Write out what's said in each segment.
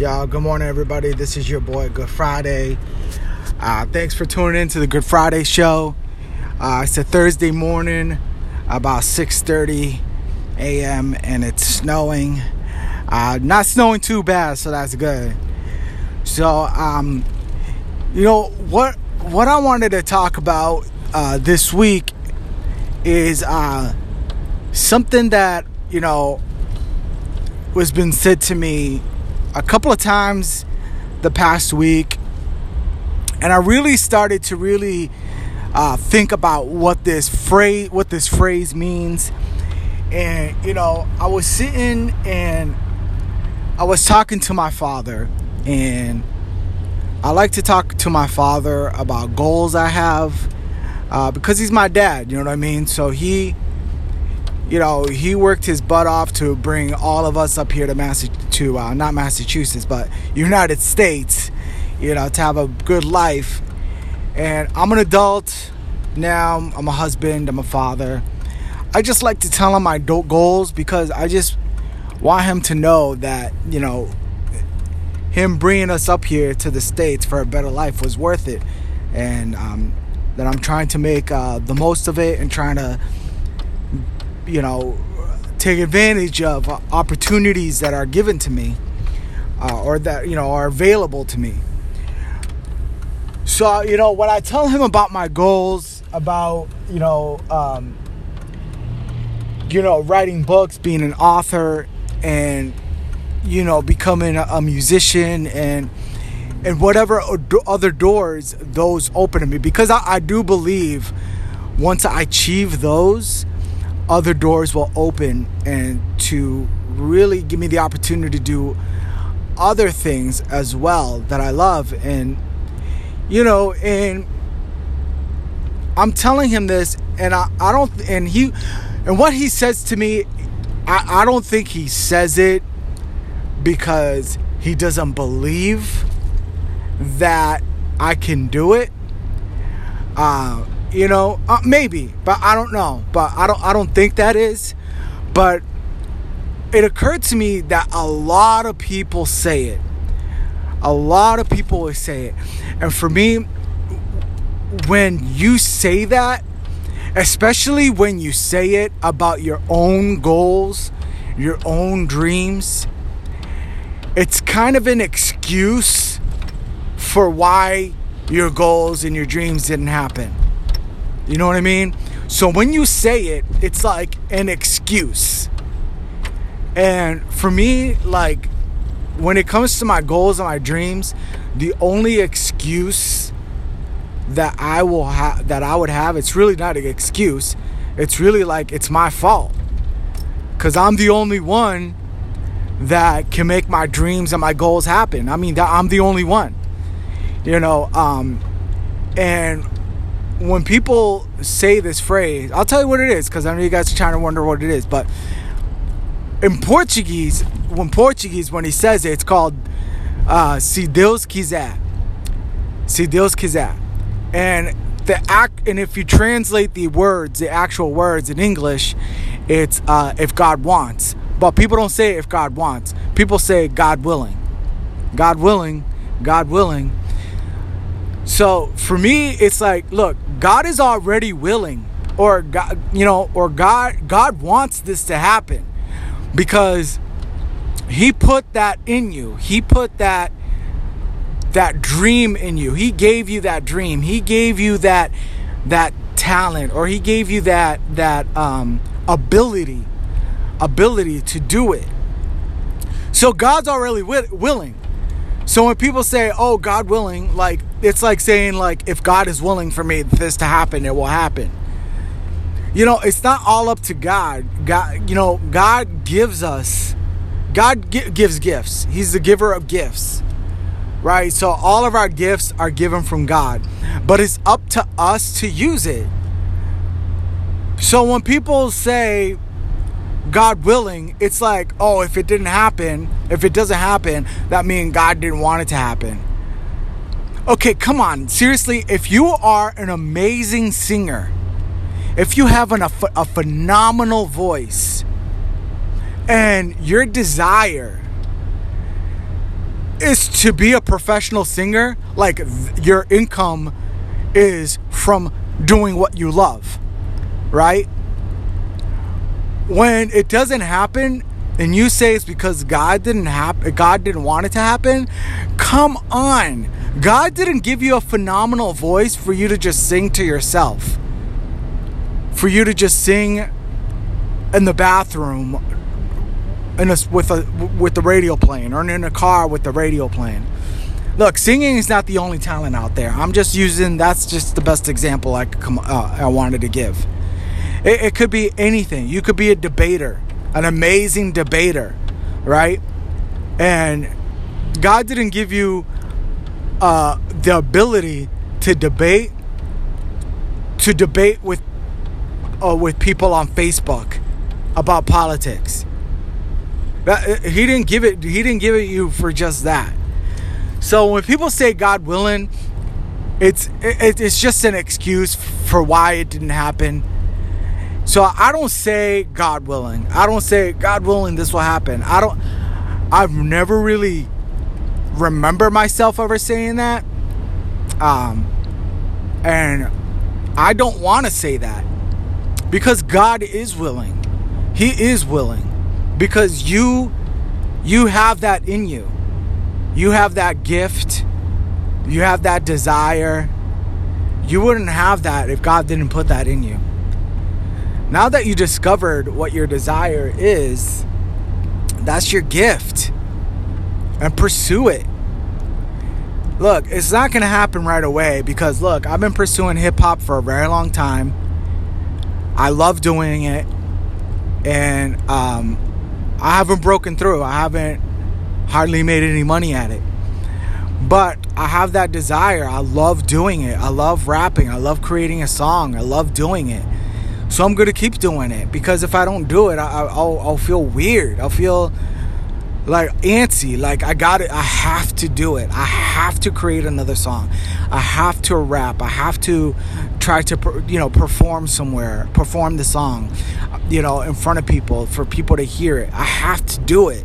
Y'all, good morning, everybody. This is your boy, Good Friday. Uh, thanks for tuning in to the Good Friday show. Uh, it's a Thursday morning, about 6:30 a.m., and it's snowing. Uh, not snowing too bad, so that's good. So, um, you know what? What I wanted to talk about uh, this week is uh, something that you know was been said to me a couple of times the past week, and I really started to really uh, think about what this phrase what this phrase means. And you know, I was sitting and I was talking to my father, and I like to talk to my father about goals I have uh, because he's my dad. You know what I mean? So he you know, he worked his butt off to bring all of us up here to Massa- to uh, not Massachusetts, but United States, you know, to have a good life. And I'm an adult now. I'm a husband. I'm a father. I just like to tell him my goals because I just want him to know that you know him bringing us up here to the states for a better life was worth it, and um, that I'm trying to make uh, the most of it and trying to you know, take advantage of opportunities that are given to me uh, or that, you know, are available to me. So, you know, when I tell him about my goals, about, you know, um, you know, writing books, being an author, and, you know, becoming a musician and, and whatever other doors those open to me because I, I do believe once I achieve those, other doors will open and to really give me the opportunity to do other things as well that I love. And you know and I'm telling him this and I, I don't and he and what he says to me I, I don't think he says it because he doesn't believe that I can do it. Uh, you know, uh, maybe, but I don't know. But I don't I don't think that is. But it occurred to me that a lot of people say it. A lot of people will say it. And for me, when you say that, especially when you say it about your own goals, your own dreams, it's kind of an excuse for why your goals and your dreams didn't happen. You know what I mean? So when you say it, it's like an excuse. And for me, like when it comes to my goals and my dreams, the only excuse that I will have that I would have, it's really not an excuse. It's really like it's my fault. Cuz I'm the only one that can make my dreams and my goals happen. I mean, I'm the only one. You know, um and when people say this phrase, I'll tell you what it is because I know you guys are trying to wonder what it is. But in Portuguese, when Portuguese, when he says it, it's called uh, "Se Deus quiser." Se Deus quiser, and the act. And if you translate the words, the actual words in English, it's uh, "if God wants." But people don't say "if God wants." People say "God willing." God willing. God willing. So for me, it's like, look, God is already willing, or God, you know, or God, God wants this to happen because He put that in you. He put that that dream in you. He gave you that dream. He gave you that that talent, or He gave you that that um, ability ability to do it. So God's already wi- willing. So when people say, "Oh, God willing," like it's like saying like if God is willing for me this to happen, it will happen. You know, it's not all up to God. God, you know, God gives us God gi- gives gifts. He's the giver of gifts. Right? So all of our gifts are given from God, but it's up to us to use it. So when people say God willing, it's like, oh, if it didn't happen, if it doesn't happen, that means God didn't want it to happen. Okay, come on. Seriously, if you are an amazing singer, if you have an, a, a phenomenal voice, and your desire is to be a professional singer, like th- your income is from doing what you love, right? When it doesn't happen and you say it's because God didn't happen, God didn't want it to happen, come on. God didn't give you a phenomenal voice for you to just sing to yourself. For you to just sing in the bathroom in a, with a with the radio playing or in a car with the radio playing. Look, singing is not the only talent out there. I'm just using that's just the best example I come uh, I wanted to give. It, it could be anything. You could be a debater, an amazing debater, right? And God didn't give you uh, the ability to debate to debate with uh, with people on Facebook about politics. That, uh, he didn't give it. He didn't give it you for just that. So when people say God willing, it's it, it's just an excuse for why it didn't happen. So I don't say God willing. I don't say God willing this will happen. I don't. I've never really remember myself ever saying that. Um, and I don't want to say that because God is willing. He is willing because you you have that in you. You have that gift. You have that desire. You wouldn't have that if God didn't put that in you. Now that you discovered what your desire is, that's your gift. And pursue it. Look, it's not going to happen right away because, look, I've been pursuing hip hop for a very long time. I love doing it. And um, I haven't broken through. I haven't hardly made any money at it. But I have that desire. I love doing it. I love rapping. I love creating a song. I love doing it. So I'm going to keep doing it because if I don't do it, I, will I'll feel weird. I'll feel like antsy like i got it i have to do it i have to create another song i have to rap i have to try to you know perform somewhere perform the song you know in front of people for people to hear it i have to do it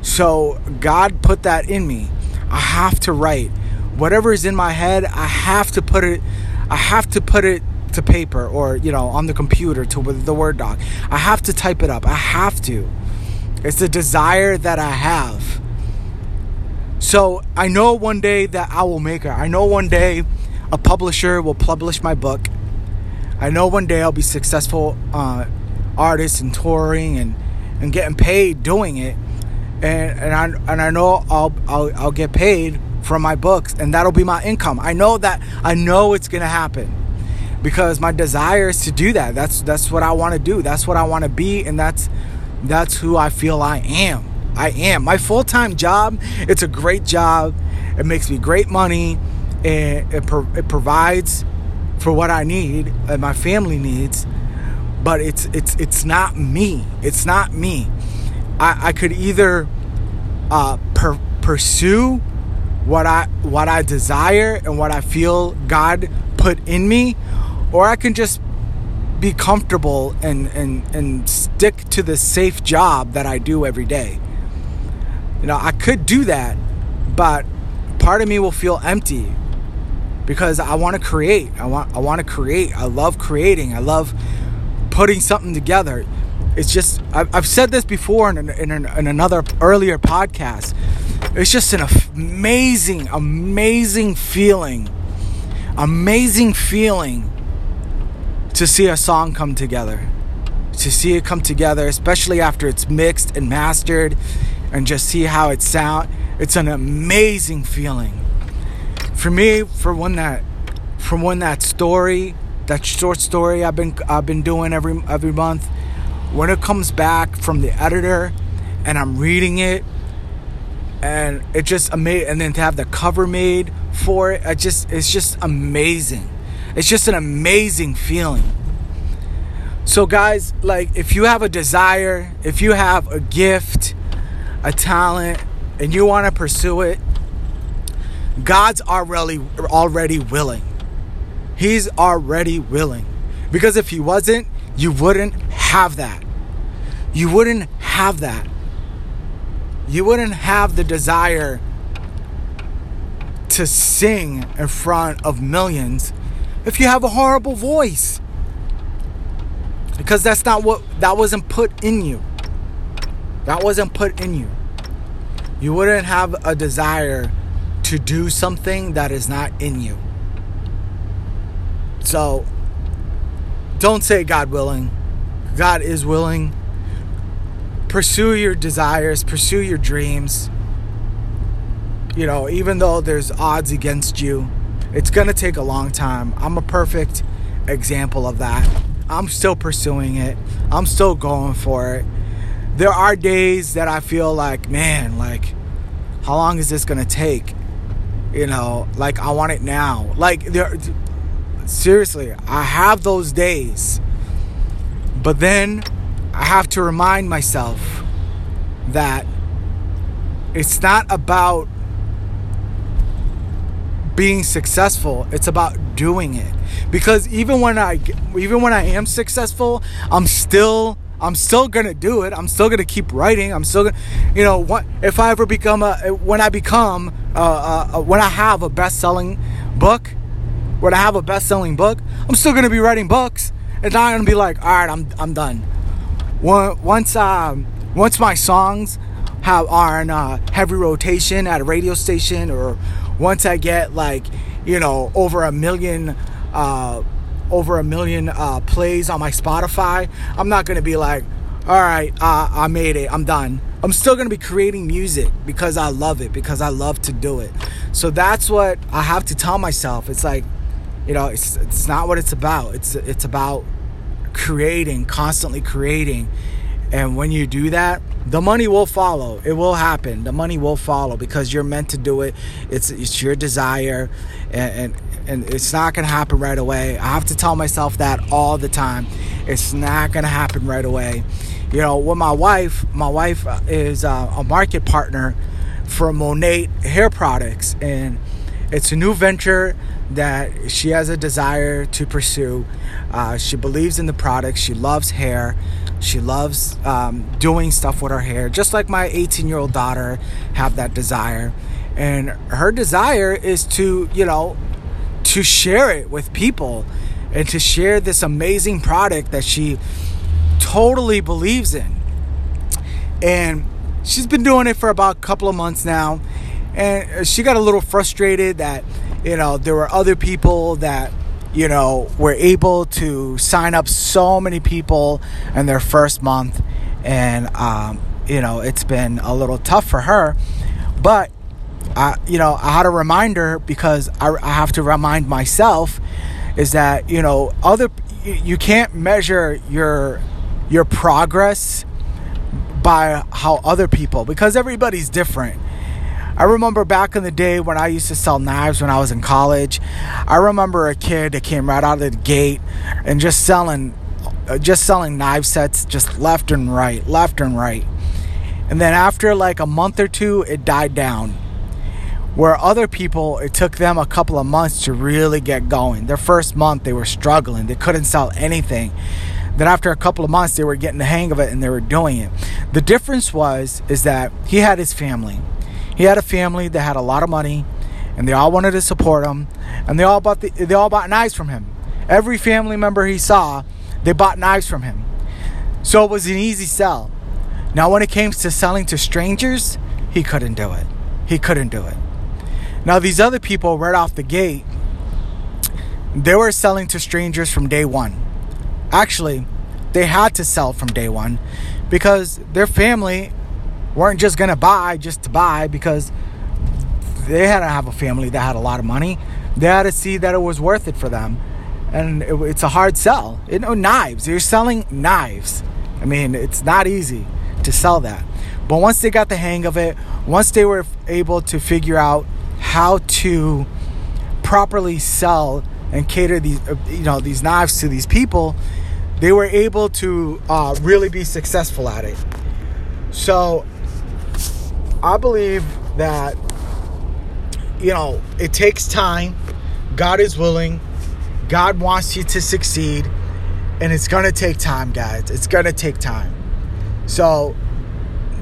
so god put that in me i have to write whatever is in my head i have to put it i have to put it to paper or you know on the computer to the word doc i have to type it up i have to it's a desire that I have. So I know one day that I will make it. I know one day a publisher will publish my book. I know one day I'll be successful uh, artist and touring and, and getting paid doing it. And, and I and I know I'll, I'll I'll get paid from my books and that'll be my income. I know that I know it's gonna happen because my desire is to do that. That's that's what I want to do. That's what I want to be, and that's that's who I feel I am. I am. My full time job, it's a great job. It makes me great money. And it, pro- it provides for what I need and my family needs. But it's it's it's not me. It's not me. I, I could either uh, per- pursue what I what I desire and what I feel God put in me, or I can just be comfortable and, and, and stick to the safe job that I do every day. You know, I could do that, but part of me will feel empty because I want to create. I want I want to create. I love creating. I love putting something together. It's just I've, said this before in, in, in another earlier podcast. It's just an amazing, amazing feeling, amazing feeling to see a song come together. To see it come together, especially after it's mixed and mastered, and just see how it sound. It's an amazing feeling. For me, for when that, from when that story, that short story I've been I've been doing every every month, when it comes back from the editor, and I'm reading it, and it just amazing, and then to have the cover made for it, it just it's just amazing. It's just an amazing feeling. So, guys, like if you have a desire, if you have a gift, a talent, and you want to pursue it, God's already already willing. He's already willing. Because if he wasn't, you wouldn't have that. You wouldn't have that. You wouldn't have the desire to sing in front of millions if you have a horrible voice? Because that's not what that wasn't put in you. That wasn't put in you. You wouldn't have a desire to do something that is not in you. So don't say God willing. God is willing. Pursue your desires, pursue your dreams. You know, even though there's odds against you, it's going to take a long time. I'm a perfect example of that. I'm still pursuing it. I'm still going for it. There are days that I feel like, man, like, how long is this going to take? You know, like, I want it now. Like, there, seriously, I have those days. But then I have to remind myself that it's not about being successful it's about doing it. Because even when i even when i am successful i'm still i'm still gonna do it. I'm still gonna keep writing. I'm still gonna you know what if i ever become a when i become uh, uh, when i have a best-selling book when i have a best-selling book i'm still gonna be writing books. It's not gonna be like all right i'm, I'm done. Once um, once my songs have are in uh, heavy rotation at a radio station or once I get like, you know, over a million, uh, over a million uh, plays on my Spotify, I'm not gonna be like, all right, uh, I made it, I'm done. I'm still gonna be creating music because I love it, because I love to do it. So that's what I have to tell myself. It's like, you know, it's it's not what it's about. It's it's about creating, constantly creating and when you do that, the money will follow. It will happen. The money will follow because you're meant to do it. It's it's your desire, and and, and it's not gonna happen right away. I have to tell myself that all the time. It's not gonna happen right away. You know, with my wife, my wife is uh, a market partner for Monat hair products, and it's a new venture that she has a desire to pursue. Uh, she believes in the product. She loves hair. She loves um, doing stuff with her hair, just like my 18 year old daughter have that desire. And her desire is to, you know, to share it with people and to share this amazing product that she totally believes in. And she's been doing it for about a couple of months now. And she got a little frustrated that, you know, there were other people that you know, were able to sign up so many people in their first month. And, um, you know, it's been a little tough for her. But, I, you know, I had a reminder because I, I have to remind myself is that, you know, other, you can't measure your, your progress by how other people, because everybody's different I remember back in the day when I used to sell knives when I was in college. I remember a kid that came right out of the gate and just selling uh, just selling knife sets just left and right, left and right. And then after like a month or two, it died down. Where other people, it took them a couple of months to really get going. Their first month, they were struggling. They couldn't sell anything. Then after a couple of months, they were getting the hang of it and they were doing it. The difference was is that he had his family he had a family that had a lot of money, and they all wanted to support him, and they all bought the, they all bought knives from him. Every family member he saw, they bought knives from him. So it was an easy sell. Now, when it came to selling to strangers, he couldn't do it. He couldn't do it. Now, these other people, right off the gate, they were selling to strangers from day one. Actually, they had to sell from day one because their family weren't just to buy just to buy because they had to have a family that had a lot of money. They had to see that it was worth it for them. And it, it's a hard sell. You know, knives. You're selling knives. I mean, it's not easy to sell that. But once they got the hang of it, once they were able to figure out how to properly sell and cater these, uh, you know, these knives to these people, they were able to uh, really be successful at it. So I believe that, you know, it takes time. God is willing. God wants you to succeed. And it's going to take time, guys. It's going to take time. So,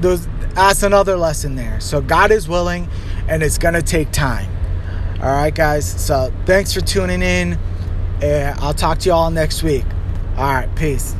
those, that's another lesson there. So, God is willing and it's going to take time. All right, guys. So thanks for tuning in, and I'll talk to you all next week. All right, peace.